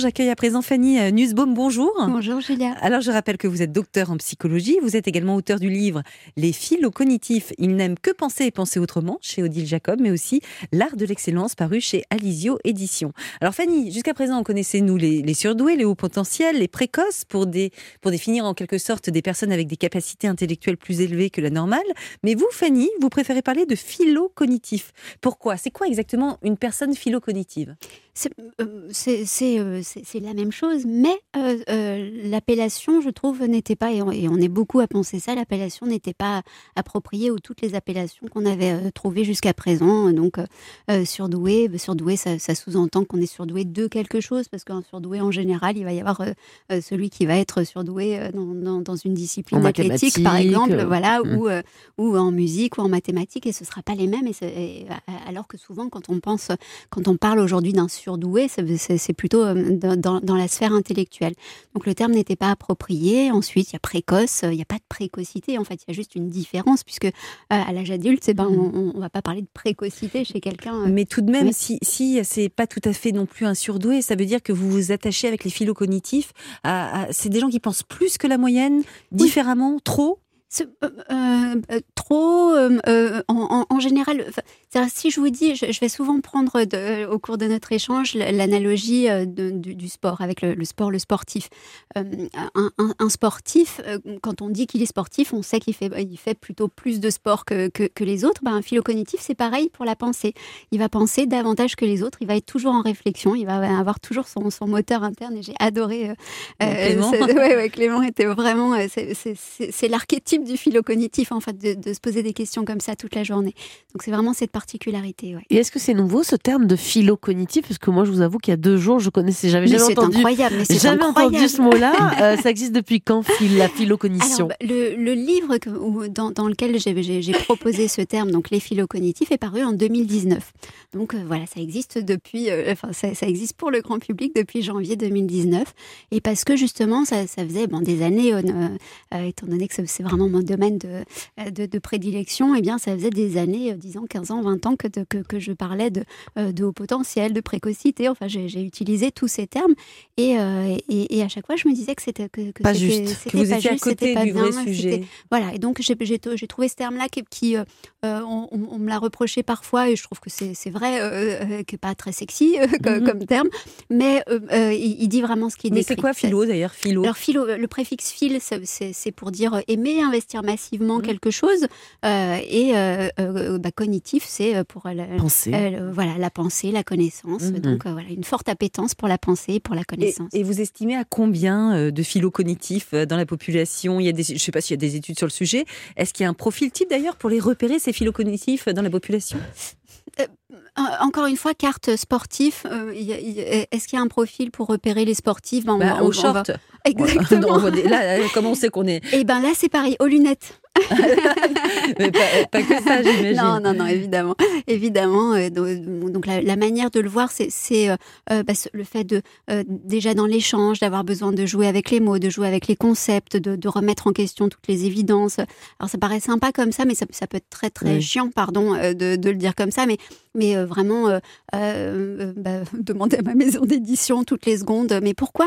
J'accueille à présent Fanny euh, Nussbaum, bonjour. Bonjour Julia. Alors je rappelle que vous êtes docteur en psychologie, vous êtes également auteur du livre Les philo-cognitifs, ils n'aiment que penser et penser autrement chez Odile Jacob, mais aussi L'art de l'excellence paru chez Alizio Édition. Alors Fanny, jusqu'à présent on connaissait nous les, surdoués, les hauts potentiels, les précoces pour, des, pour définir en quelque sorte des personnes avec des capacités intellectuelles plus élevées que la normale, mais vous Fanny, vous préférez parler de philo-cognitifs. Pourquoi? C'est quoi exactement une personne philo-cognitive? c'est euh, c'est la même chose, mais euh, euh, l'appellation, je trouve, n'était pas, et on, est beaucoup à penser ça, l'appellation n'était pas appropriée aux toutes les appellations qu'on avait trouvées jusqu'à présent. Donc, surdoué, bah, surdoué, ça, sous-entend qu'on est surdoué de quelque chose, parce qu'un surdoué, en général, il va y avoir celui qui va être surdoué dans, une discipline athlétique, par exemple, voilà, mmh. ou, ou en musique, ou en mathématiques, et ce ne sera pas les mêmes. Et, alors que souvent, quand on pense, quand on parle aujourd'hui d'un surdoué, c'est plutôt euh, dans, la sphère intellectuelle. Donc le terme n'était pas approprié. Ensuite, il y a précoce, il n'y a pas de précocité. En fait, il y a juste une différence puisque euh, à l'âge adulte, eh ben, mm. on ne va pas parler de précocité chez quelqu'un. Euh. Mais tout de même, si, si c'est pas tout à fait non plus un surdoué, ça veut dire que vous vous attachez avec les philocognitifs. À, c'est des gens qui pensent plus que la moyenne, différemment, trop? Trop en, en, général si je vous dis, je, vais souvent prendre de, au cours de notre échange l'analogie euh, du, sport avec le, sport, le sportif. Euh, un, sportif, euh, quand on dit qu'il est sportif, on sait qu'il fait, il fait plutôt plus de sport que, que, les autres. Ben, un philo-cognitif, c'est pareil pour la pensée. Il va penser davantage que les autres. Il va être toujours en réflexion. Il va avoir toujours son, son moteur interne. Et j'ai adoré. Clément. Ouais, ouais, Clément était vraiment. C'est l'archétype du philo-cognitif, en fait, de, de, se poser des questions comme ça toute la journée. Donc c'est vraiment cette particularité. Et est-ce que c'est nouveau ce terme de philo-cognitif Parce que moi, je vous avoue qu'il y a deux jours, je connaissais, j'avais jamais entendu. Incroyable, mais jamais entendu ce mot-là. Euh, ça existe depuis quand la philo-cognition? Bah, le, le, livre que, dans, dans, lequel j'ai proposé ce terme, donc les philo-cognitifs, est paru en 2019. Donc euh, voilà, ça existe depuis, euh, enfin ça, ça, existe pour le grand public depuis janvier 2019. Et parce que justement, ça, ça faisait bon, des années, étant donné que c'est vraiment mon domaine de, de, de prédilection, et eh bien ça faisait des années, 10 ans, 15 ans, 20 ans que, que, que je parlais de, euh, de haut potentiel, de précocité. Enfin, j'ai utilisé tous ces termes. Et, euh, et, et, à chaque fois, je me disais que c'était que, pas juste, que vous étiez à côté du vrai sujet. Voilà. Et donc, j'ai trouvé ce terme-là qui, qui euh, on, on, me l'a reproché parfois, et je trouve que c'est vrai, euh, que pas très sexy comme, mhm. comme, terme, mais il, il, dit vraiment ce qu'il dit. Mais c'est quoi philo d'ailleurs Philo? Alors philo, le préfixe phil, c'est pour dire aimer, investir massivement mhm. quelque chose, et bah, cognitif, euh, pour la pensée. Euh, voilà, la pensée, la connaissance. Mhm. Donc euh, voilà, une forte appétence pour la pensée et pour la connaissance. Et, vous estimez à combien de philo-cognitifs dans la population? Il y a des, Je ne sais pas s'il y a des études sur le sujet. Est-ce qu'il y a un profil type d'ailleurs pour les repérer, ces philo-cognitifs dans la population? Encore une fois, carte sportive. Est-ce qu'il y a un profil pour repérer les sportifs? Ben, bah, Au short. Exactement. là, comment on sait qu'on est Eh ben là, c'est pareil, aux lunettes. Mais pas, que ça, j'imagine. Non, non, non, évidemment. évidemment euh, donc, la, manière de le voir, c'est euh, euh, bah, le fait de, déjà dans l'échange, d'avoir besoin de jouer avec les mots, de jouer avec les concepts, de, remettre en question toutes les évidences. Alors ça paraît sympa comme ça, mais ça, peut être très, très chiant, pardon, de, de, le dire comme ça. Mais mais euh, vraiment euh, euh, bah, demander à ma maison d'édition toutes les secondes, mais pourquoi,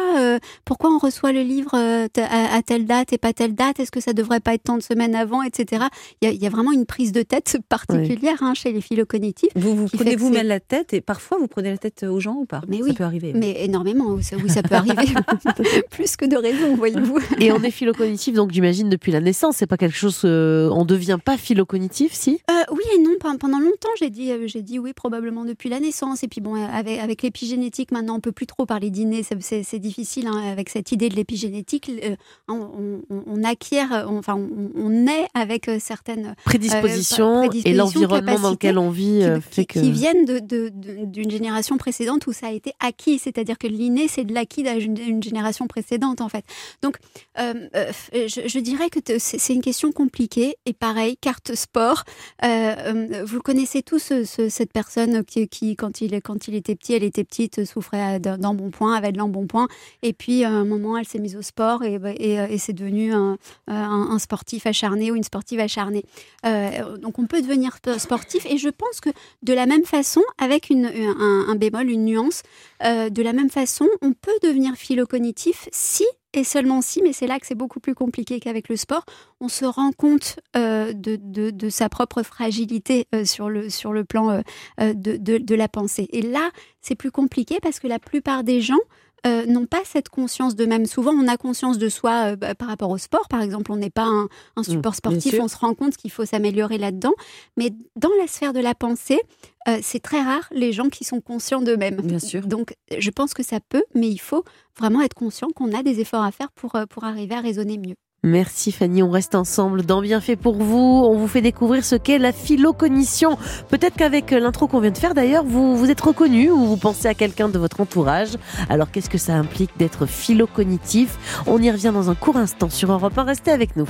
pourquoi on reçoit le livre à, telle date et pas telle date? Est-ce que ça devrait pas être tant de semaines avant, etc. Il y, a, vraiment une prise de tête particulière hein, chez les philocognitifs. Vous vous prenez vous-même la tête et parfois vous prenez la tête aux gens ou pas? Mais ça oui, peut arriver. Mais énormément, oui, ça peut arriver. Plus que de raison, voyez-vous. Et on est philocognitif, donc j'imagine depuis la naissance, c'est pas quelque chose, on devient pas philocognitif, si? Oui et non. Pendant longtemps, j'ai dit, j'ai dit oui, probablement depuis la naissance. Et puis bon, avec, avec l'épigénétique, maintenant, on peut plus trop parler d'inné. C'est difficile hein, avec cette idée de l'épigénétique. Euh, on, acquiert, enfin, on, avec euh, certaines prédispositions, euh, et l'environnement dans lequel on vit qui, fait que... qui viennent d'une de, génération précédente où ça a été acquis. C'est-à-dire que l'inné, c'est de l'acquis d'une génération précédente, en fait. Donc, je, dirais que c'est une question compliquée. Et pareil, carte sport. vous connaissez tous cette personne qui, qui, quand, il, quand il était petit, elle était petite, souffrait d'embonpoint, avait de l'embonpoint. Et puis, à un moment, elle s'est mise au sport et, et, et c'est devenu un, un, sportif acharné ou une sportive acharnée. donc on peut devenir sportif et je pense que de la même façon, avec un, bémol, une nuance, de la même façon, on peut devenir philocognitif si et seulement si, mais c'est là que c'est beaucoup plus compliqué qu'avec le sport, on se rend compte de, de, sa propre fragilité sur, le, sur le plan de, la pensée. Et là, c'est plus compliqué parce que la plupart des gens euh, n'ont pas cette conscience d'eux-mêmes. Souvent, on a conscience de soi euh, bah, par rapport au sport, par exemple. On n'est pas un, un mmh, support sportif, on se rend compte qu'il faut s'améliorer là-dedans. Mais dans la sphère de la pensée, euh, c'est très rare les gens qui sont conscients d'eux-mêmes. Bien sûr. Donc, je pense que ça peut, mais il faut vraiment être conscient qu'on a des efforts à faire pour, pour arriver à raisonner mieux. Merci Fanny, on reste ensemble dans Bienfait pour vous. On vous fait découvrir ce qu'est la philocognition. Peut-être qu'avec l'intro qu'on vient de faire d'ailleurs, vous vous êtes reconnu ou vous pensez à quelqu'un de votre entourage. Alors qu'est-ce que ça implique d'être philocognitif? On y revient dans un court instant sur Europe 1. Restez avec nous.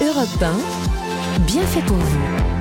Europe 1, Bienfait pour vous.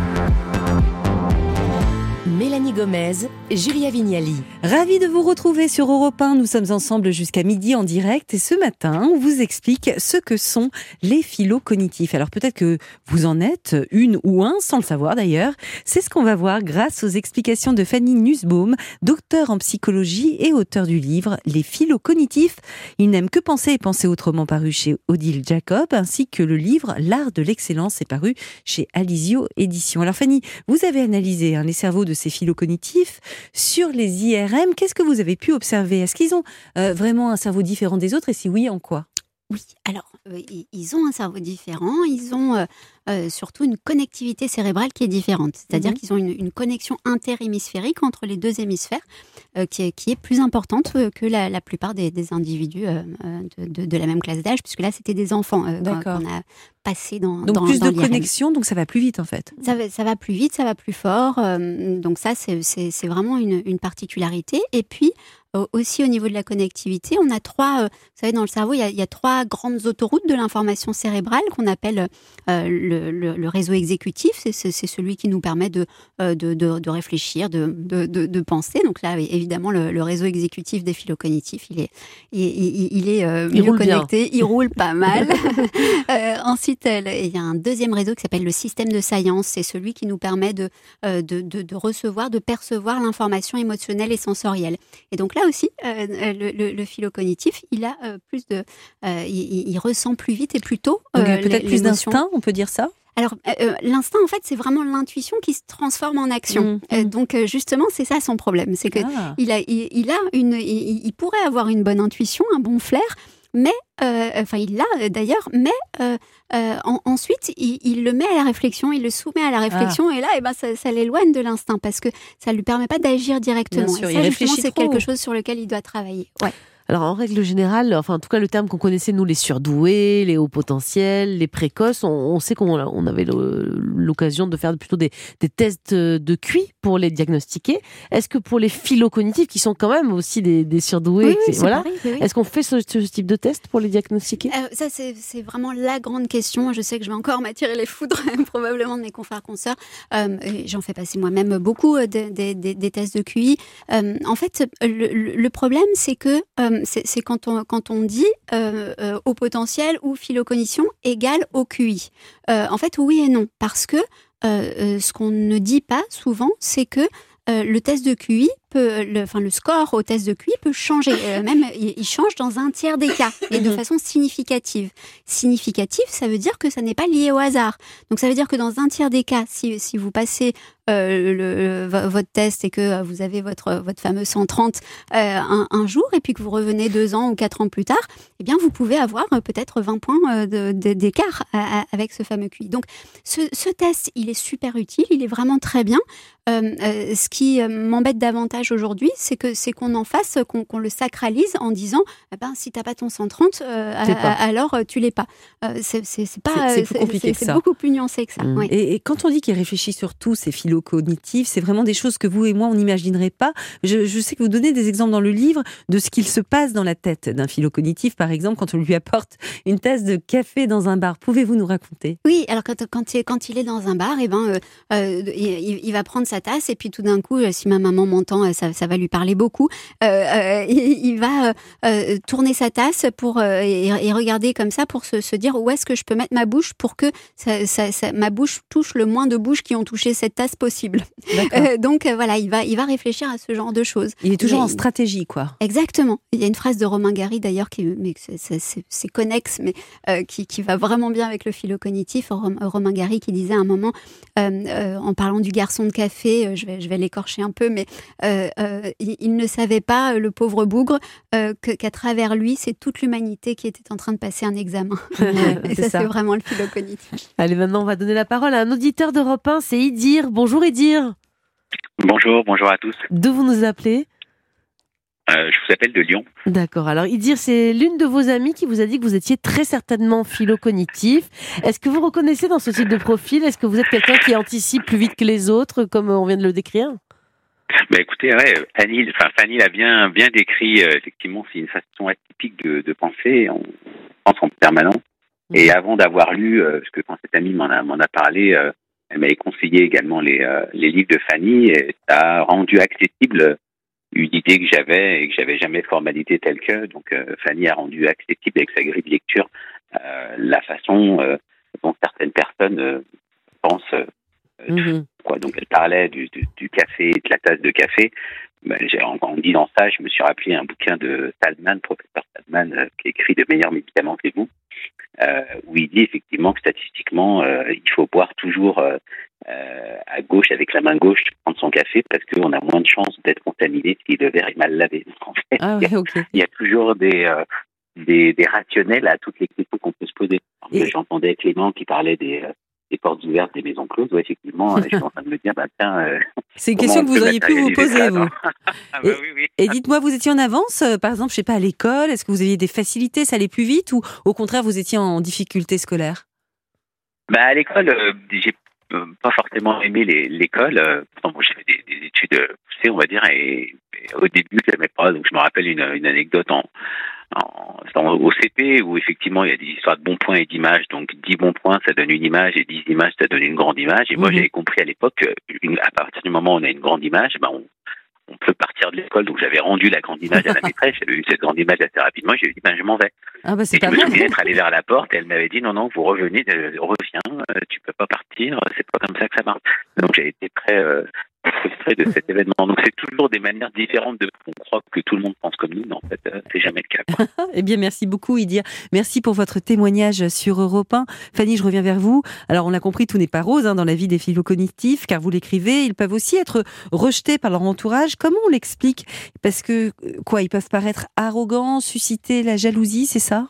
Mélanie Gomez, Julia Vignali. Ravi de vous retrouver sur Europe 1. Nous sommes ensemble jusqu'à midi en direct et ce matin, on vous explique ce que sont les philo cognitifs. Alors peut-être que vous en êtes une ou un sans le savoir d'ailleurs. C'est ce qu'on va voir grâce aux explications de Fanny Nussbaum, docteur en psychologie et auteur du livre Les philo cognitifs. Il n'aime que penser et penser autrement paru chez Odile Jacob ainsi que le livre L'art de l'excellence est paru chez Alizio Édition. Alors Fanny, vous avez analysé hein, les cerveaux de ces philo-cognitifs. Sur les IRM, qu'est-ce que vous avez pu observer? Est-ce qu'ils ont euh, vraiment un cerveau différent des autres? Et si oui, en quoi? Oui, alors euh, ils ont un cerveau différent, ils ont euh, euh, surtout une connectivité cérébrale qui est différente. C'est-à-dire mhm. qu'ils ont une, connexion interhémisphérique entre les deux hémisphères qui, est, qui, est, plus importante que la, plupart des, individus de, la même classe d'âge, puisque là c'était des enfants qu'on a passé dans Donc plus de connexion, donc ça va plus vite en fait. Ça va, ça va plus vite, ça va plus fort. donc ça c'est vraiment une, une particularité. Et puis aussi au niveau de la connectivité, on a trois, euh, vous savez, dans le cerveau, il y a, trois grandes autoroutes de l'information cérébrale qu'on appelle euh, le, réseau exécutif. C'est celui qui nous permet de, euh, de, réfléchir, de, de, penser. Donc là, évidemment, le, réseau exécutif des philocognitifs, il est, il, est mieux connecté, il roule pas mal. ensuite, il y a un deuxième réseau qui s'appelle le système de science. C'est celui qui nous permet de, de, recevoir, de percevoir l'information émotionnelle et sensorielle. Et donc là aussi, euh, le, le, philo cognitif, il a euh, plus de, euh, il, ressent plus vite et plus tôt. Peut-être plus d'instinct, on peut dire ça? Alors, l'instinct, en fait, c'est vraiment l'intuition qui se transforme en action. Mmh, mmh. donc, justement, c'est ça son problème. C'est que ah. il, a, il, a une, il, pourrait avoir une bonne intuition, un bon flair, mais euh, enfin il l'a euh, d'ailleurs, mais euh, ensuite il, le met à la réflexion, il le soumet à la réflexion, et là, eh ben, ça, l'éloigne de l'instinct parce que ça lui permet pas d'agir directement. Sûr, et ça, c'est quelque chose sur lequel il doit travailler. Ouais. Alors en règle générale, enfin en tout cas le terme qu'on connaissait nous, les surdoués, les hauts potentiels, les précoces, on, sait qu'on on avait l'occasion de faire plutôt des, tests de QI pour les diagnostiquer. Est-ce que pour les philocognitifs, qui sont quand même aussi des, surdoués, voilà, est-ce qu'on fait ce, type de test pour les diagnostiquer? Euh, Ça c'est vraiment la grande question. Je sais que je vais encore m'attirer les foudres probablement de mes confrères consoeurs. Euh, J'en fais passer moi-même beaucoup euh, des, tests de QI. Euh, en fait, le, problème c'est que c'est quand on, dit euh, euh, au potentiel ou philocognition égale au QI. Euh, en fait, oui et non, parce que ce qu'on ne dit pas souvent, c'est que le test de QI peut, le, enfin le score au test de QI peut changer. même il, change dans un tiers des cas et de façon significative. Significative, ça veut dire que ça n'est pas lié au hasard. Donc ça veut dire que dans un tiers des cas, si, si vous passez euh, le, votre test et que vous avez votre, votre fameux 130 euh, un, un, jour et puis que vous revenez deux ans ou quatre ans plus tard, eh bien vous pouvez avoir euh, peut-être 20 points d'écart avec ce fameux QI. Donc ce, ce, test, il est super utile, il est vraiment très bien. ce qui m'embête davantage aujourd'hui, c'est que c'est qu'on en fasse, qu'on le sacralise en disant, eh ben si t'as pas ton 130, alors tu l'es pas. c'est pas, c'est beaucoup plus nuancé que ça. Mmh. Et, et, quand on dit qu'il réfléchit sur tout, c'est philo cognitif. C'est vraiment des choses que vous et moi, on n'imaginerait pas. Je, sais que vous donnez des exemples dans le livre de ce qu'il se passe dans la tête d'un philo-cognitif, par exemple, quand on lui apporte une tasse de café dans un bar. Pouvez-vous nous raconter? Oui, alors quand, quand, il, quand il est dans un bar, et eh ben, euh, euh, il, va prendre sa tasse et puis tout d'un coup, euh, si ma maman m'entend moment, ça, ça va lui parler beaucoup. Euh, il, il, va tourner sa tasse pour et, et, regarder comme ça pour se, se dire où est-ce que je peux mettre ma bouche pour que ça, ça, ça, ma bouche touche le moins de bouches qui ont touché cette tasse possible. donc voilà, il va, il va réfléchir à ce genre de choses. Il est toujours en stratégie, quoi. Exactement. Il y a une phrase de Romain Gary d'ailleurs qui, mais c'est connexe, mais qui, qui, va vraiment bien avec le philo cognitif. Romain Gary qui disait à un moment, en parlant du garçon de café, je vais, je vais l'écorcher un peu, mais il, ne savait pas, le pauvre bougre, qu'à travers lui, c'est toute l'humanité qui était en train de passer un examen. Et ça, c'est vraiment le philo cognitif. Allez, maintenant, on va donner la parole à un auditeur d'Europe 1, c'est Idir. Bonjour Idir. Bonjour, bonjour à tous. D'où vous nous appelez euh, je vous appelle de Lyon. D'accord. Alors, Idir, c'est l'une de vos amies qui vous a dit que vous étiez très certainement philo-cognitif. Est-ce que vous reconnaissez dans ce type de profil? Est-ce que vous êtes quelqu'un qui anticipe plus vite que les autres, comme on vient de le décrire? Bah écoutez, ouais, Fanny, enfin, Fanny l'a bien, bien décrit. Euh, effectivement, c'est une façon atypique de, de penser. On pense en permanence. Et avant d'avoir lu, euh, parce que quand cette amie m'en a, m'en a parlé, euh, elle m'avait conseillé également les, euh, les livres de Fanny. Et ça a rendu accessible une idée que j'avais et que j'avais jamais formalité telle que. Donc euh, Fanny a rendu accessible avec sa grille de lecture euh, la façon euh, dont certaines personnes pensent. Mmh. Quoi. Donc elle parlait du, du, du, café, de la tasse de café. Ben, en, en, disant ça, je me suis rappelé un bouquin de Salman, professeur Salman, qui écrit De meilleurs médicaments que vous, où il dit effectivement que statistiquement, il faut boire toujours euh, à gauche avec la main gauche prendre son café parce qu'on a moins de chances d'être contaminé si le verre est mal lavé. En fait, ah okay. il y a toujours des, euh, des, des rationnels à toutes les questions qu'on peut se poser. Et... J'entendais Clément qui parlait des, euh, des portes ouvertes des maisons closes. Ouais, effectivement, je suis en train de me dire, bah tiens. Euh, C'est une question que vous auriez pu vous poser, vous. ah, bah, oui, oui. Et dites-moi, vous étiez en avance, euh, par exemple, je sais pas, à l'école Est-ce que vous aviez des facilités, ça allait plus vite ou au contraire, vous étiez en difficulté scolaire? Bah, à l'école, euh, j'ai pas forcément aimé l'école. Euh, bon, j'ai fait des, des, études poussées, on va dire, et, et au début, je n'aimais pas. Donc, je me rappelle une, une anecdote en, en, au CP où effectivement il y a des histoires de bons points et d'images. Donc 10 bons points, ça donne une image, et 10 images, ça donne une grande image. Et moi, mmh. j'avais compris à l'époque, à partir du moment où on a une grande image, ben on, on peut partir de l'école. Donc j'avais rendu la grande image à la maîtresse. J'avais eu cette grande image assez rapidement. J'ai dit ben je m'en vais. Ah bah et je me souviens d'être allé vers la porte. Et elle m'avait dit non non vous revenez, euh, reviens, euh, tu peux pas partir. C'est pas comme ça que ça marche. Donc j'ai été très euh, frustré de cet événement. Donc c'est toujours des manières différentes de. On que tout le monde pense comme nous, mais en fait euh, c'est jamais le cas. eh bien merci beaucoup Idir. Merci pour votre témoignage sur Europe 1. Fanny, je reviens vers vous. Alors on l'a compris, tout n'est pas rose hein, dans la vie des philo-cognitifs, car vous l'écrivez, ils peuvent aussi être rejetés par leur entourage. Comment on l'explique? Parce que quoi, ils peuvent paraître arrogants, susciter la jalousie, c'est ça?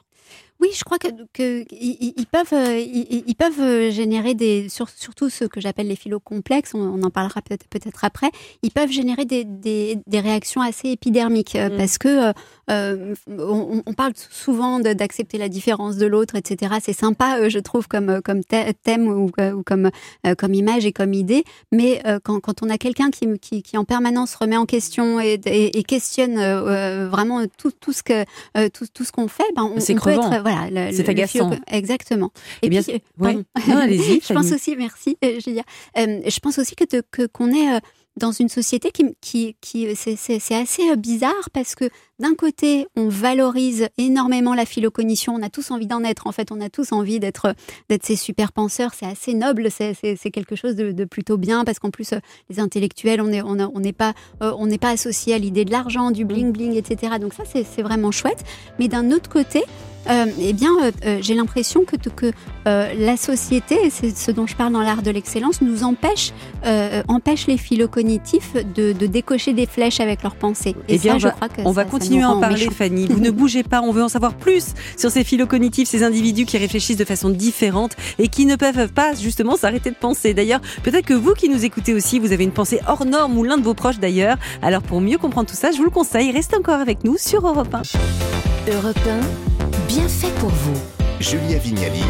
Oui, je crois que, que ils, ils, peuvent ils, ils, peuvent générer des sur, surtout ce que j'appelle les philo complexes. On, on en parlera peut-être après. Ils peuvent générer des, des, des réactions assez épidermiques mmh. parce que euh, on, on, parle souvent d'accepter la différence de l'autre, etc. C'est sympa, euh, je trouve, comme comme thème ou, ou comme euh, comme image et comme idée. Mais euh, quand, quand on a quelqu'un qui, qui, qui en permanence remet en question et, et, et questionne euh, vraiment tout, tout ce que tout, tout ce qu'on fait, ben on, on peut être voilà, c'est agaçant. exactement. Et, et bien, puis, oui. non, allez-y. je pense aussi, merci, Julia. Euh, je pense aussi que qu'on est euh, dans une société qui, qui, qui c'est assez bizarre parce que d'un côté, on valorise énormément la philocognition. On a tous envie d'en être. En fait, on a tous envie d'être d'être ces super penseurs. C'est assez noble. C'est quelque chose de, de, plutôt bien parce qu'en plus, les intellectuels, on n'est on, on n'est pas euh, on n'est pas associé à l'idée de l'argent, du bling bling, etc. Donc ça, c'est vraiment chouette. Mais d'un autre côté, euh, eh bien, euh, j'ai l'impression que, que euh, la société, c'est ce dont je parle dans l'art de l'excellence, nous empêche, euh, empêche les philocognitifs de, de, décocher des flèches avec leurs pensées. Et eh bien, ça, je va, crois que on ça, va continuer à en parler, méchant. Fanny. Vous ne bougez pas, on veut en savoir plus sur ces philocognitifs, ces individus qui réfléchissent de façon différente et qui ne peuvent pas justement s'arrêter de penser. D'ailleurs, peut-être que vous qui nous écoutez aussi, vous avez une pensée hors norme ou l'un de vos proches d'ailleurs. Alors pour mieux comprendre tout ça, je vous le conseille, restez encore avec nous sur Europe 1. Europe 1 bien fait pour vous. Julia Vignali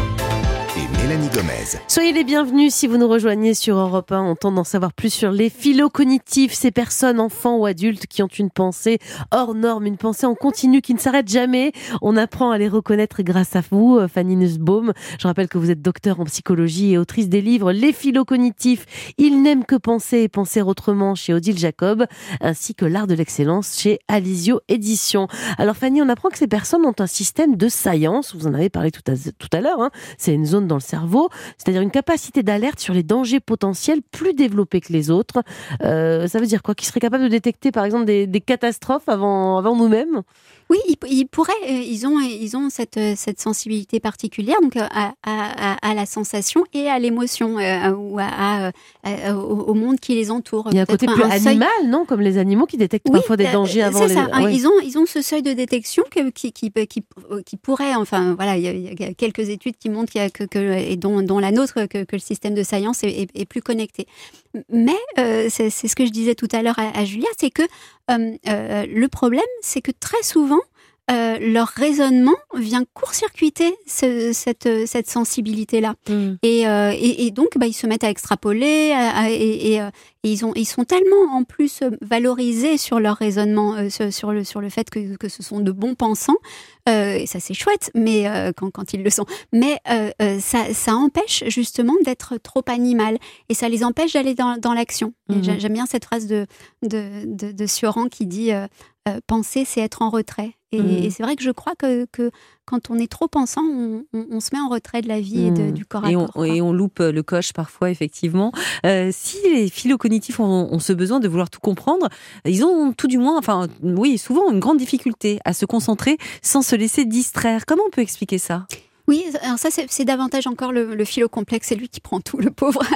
Mélanie Gomez. Soyez les bienvenus si vous nous rejoignez sur Europe 1. On tente d'en savoir plus sur les philocognitifs, ces personnes, enfants ou adultes, qui ont une pensée hors norme, une pensée en continu qui ne s'arrête jamais. On apprend à les reconnaître grâce à vous, euh, Fanny Nussbaum. Je rappelle que vous êtes docteur en psychologie et autrice des livres Les philocognitifs, Ils n'aiment que penser et penser autrement chez Odile Jacob, ainsi que L'art de l'excellence chez Alizio Édition. Alors Fanny, on apprend que ces personnes ont un système de science, vous en avez parlé tout à, tout à l'heure, hein. c'est une zone dans le cerveau, c'est-à-dire une capacité d'alerte sur les dangers potentiels plus développée que les autres. Euh, ça veut dire quoi? Qu'ils seraient capables de détecter par exemple des, des catastrophes avant, avant nous-mêmes? Oui, ils, ils pourraient. euh, Ils ont, ils ont cette, euh, cette sensibilité particulière donc euh, à, à, la sensation et à l'émotion euh, ou à, au, monde qui les entoure. Il y a un côté plus un seuil- animal, non Comme les animaux qui détectent Oui, parfois des dangers avant les... ça. hein, Ouais. Ils ont ils ont ce seuil de détection que, qui, qui qui qui pourrait enfin voilà il y a, quelques études qui montrent qu'il y a que, que et dont, dont la nôtre que, que le système de science est, est- est plus connecté. Mais euh, c'est ce que je disais tout à l'heure à, Julia, c'est que euh, le problème c'est que très souvent euh, leur raisonnement vient court-circuiter ce- cette, cette sensibilité-là. Mm. Et, euh, et, et donc, bah, ils se mettent à extrapoler à- à- et, euh, ils, ont, ils sont tellement en plus euh, valorisés sur leur raisonnement, euh, sur, le, sur le fait que, que ce sont de bons pensants. Euh, et ça, c'est chouette, mais euh, quand, quand ils le sont. Mais euh, euh, ça, ça empêche justement d'être trop animal et ça les empêche d'aller dans, dans l'action. Mhm. j'a- J'aime bien cette phrase de, de, de, de Sioran qui dit euh, euh, penser, c'est être en retrait. Et, Mhm. et c'est vrai que je crois que, que quand on est trop pensant, on, on- on se met en retrait de la vie et de- Mhm. du corps à Et on, corps. quoi. et on loupe le coche parfois, effectivement. Euh, si les philocognitifs ont, ont ce besoin de vouloir tout comprendre, ils ont tout du moins, enfin, oui, souvent une grande difficulté à se concentrer sans se laisser distraire. Comment on peut expliquer ça? Oui, alors ça c'est davantage encore le, le philo complexe, c'est lui qui prend tout, le pauvre.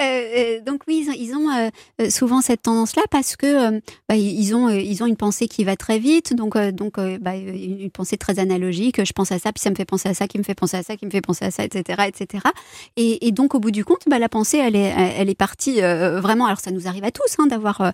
Euh, euh, donc oui, ils ont, ils ont, euh, souvent cette tendance-là parce que bah, ils ont ils ont une pensée qui va très vite, donc donc bah, une pensée très analogique. Je pense à ça, puis ça me fait penser à ça, qui me fait penser à ça, qui me fait penser à ça, etc., etc. Et, et donc au bout du compte, bah, la pensée elle est elle est partie euh, vraiment. Alors ça nous arrive à tous hein, d'avoir euh,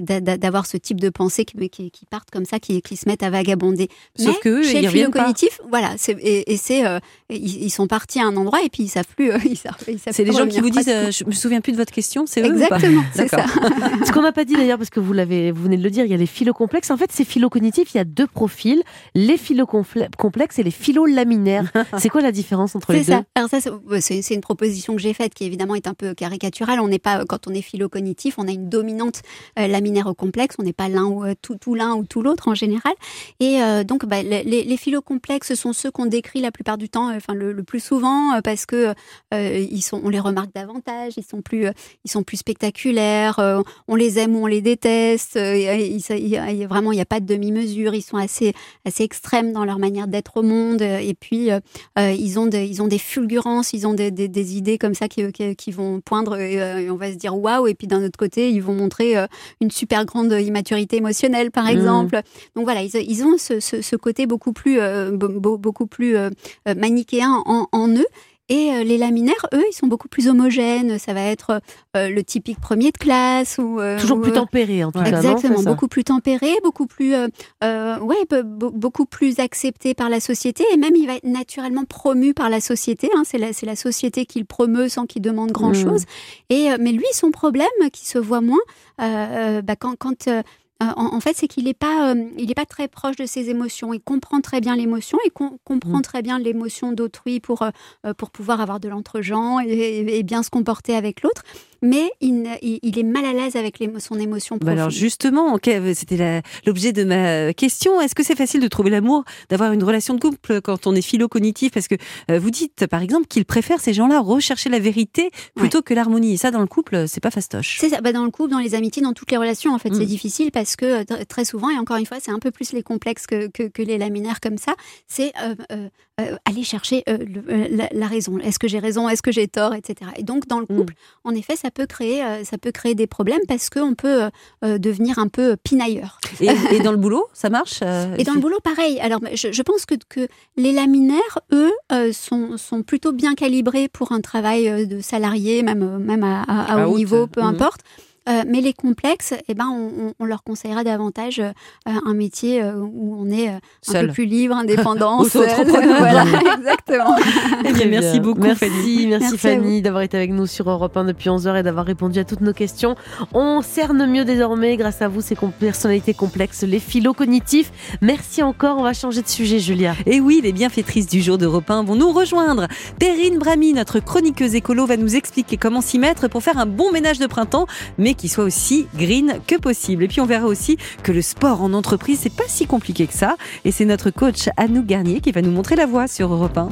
d'a- d'a- d'avoir ce type de pensée qui, qui, qui partent comme ça, qui, qui se mettent à vagabonder. Sauf Mais que eux, chez ils le reviennent pas. philocognitif, voilà, et, et c'est euh, ils, ils sont partis à un endroit et puis ils savent plus. euh, ils savent, ils savent C'est les gens qui vous disent, euh, je me souviens plus de votre question, c'est eux ou pas Exactement, c'est ça. D'accord. Ce qu'on n'a pas dit d'ailleurs, parce que vous l'avez, vous venez de le dire, il y a les philocomplexes. En fait, ces philocognitifs, il y a deux profils les philocomplexes et les philolaminaires. C'est quoi la différence entre les deux ça. Alors ça, c'est- une proposition que j'ai faite qui évidemment est un peu caricaturale. On n'est pas quand on est philocognitif, on a une dominante euh, laminaire au complexe. On n'est pas l'un ou euh, tout, tout l'un ou tout l'autre en général. Et euh, donc, bah, les, les les philocomplexes sont ceux qu'on décrit la plupart du temps, euh, enfin le, le plus souvent, euh, parce que euh, ils sont, on les remarque davantage. Ils sont plus, ils sont plus spectaculaires. euh, on les aime ou on les déteste. il vraiment, il n'y a pas de demi-mesure. Ils sont assez, assez extrêmes dans leur manière d'être au monde. Et puis, ils ont des, ils ont des fulgurances, ils ont des, des, des idées comme ça qui, qui, qui vont poindre et, et on va se dire waouh. Et puis d'un autre côté, ils vont montrer une super grande immaturité émotionnelle, par exemple. Donc voilà, ils, ils ont ce, ce, ce côté beaucoup plus, be- be- beaucoup plus euh, euh, manichéen en, en eux. Et euh, les laminaires, eux, ils sont beaucoup plus homogènes. Ça va être euh, le typique premier de classe ou euh, Toujours ou, plus tempéré, en tout cas. Exactement, beaucoup plus tempéré, beaucoup plus, euh, ouais, be- be- beaucoup plus accepté par la société et même il va être naturellement promu par la société. Hein, c'est la, c'est la société qui le promeut sans qu'il demande grand chose. Et euh, mais lui, son problème, qui se voit moins, bah, quand, quand euh, en, en fait, c'est qu'il n'est pas, euh, il est pas très proche de ses émotions. Il comprend très bien l'émotion, com- comprend Mm. très bien l'émotion d'autrui pour euh, pour pouvoir avoir de l'entre-gens et, et- et bien se comporter avec l'autre. Mais il, est mal à l'aise avec son émotion Bah profonde. alors justement, c'était l'objet de ma question. Est-ce que c'est facile de trouver l'amour, d'avoir une relation de couple quand on est philo-cognitif? Parce que euh, vous dites, par exemple, qu'il préfère ces gens-là rechercher la vérité plutôt que l'harmonie. Et ça, dans le couple, c'est pas fastoche. C'est ça, bah dans le couple, dans les amitiés, dans toutes les relations, en fait, c'est difficile parce que euh, tr- très souvent, et encore une fois, c'est un peu plus les complexes que, que, que les laminaires comme ça, c'est euh, euh, euh, aller chercher euh, le- euh, la, la raison. Est-ce que j'ai raison? Est-ce que j'ai tort? Etc. Et donc, dans le Mm. couple, en effet, ça peut créer, euh, ça peut créer des problèmes parce qu'on peut devenir un peu pinailleur. Et, et dans le boulot, ça marche Et dans le boulot, pareil. Alors, je, je pense que, que les laminaires, eux, sont, sont plutôt bien calibrés pour un travail de salarié, même, même à, à- à À haut haute, niveau, peu mhm. importe. Euh, mais les complexes, eh ben, on, on leur conseillera davantage euh, un métier euh, où on est un Seul. peu plus libre, indépendant. Auto-entrepreneur. voilà, exactement. Eh bien, merci bien. beaucoup, merci, Fanny. Merci, Fanny d'avoir été avec nous sur Europe 1 depuis 11 heures et d'avoir répondu à toutes nos questions. On cerne mieux désormais grâce à vous ces com- personnalités complexes, les philo cognitifs. Merci encore. On va changer de sujet, Julia. Et oui, les bienfaitrices du jour d'Europe 1 vont nous rejoindre. Perrine Brami, notre chroniqueuse écolo, va nous expliquer comment s'y mettre pour faire un bon ménage de printemps, mais qui soit aussi green que possible. Et puis on verra aussi que le sport en entreprise, c'est pas si compliqué que ça. Et c'est notre coach Anou Garnier qui va nous montrer la voie sur Europe 1.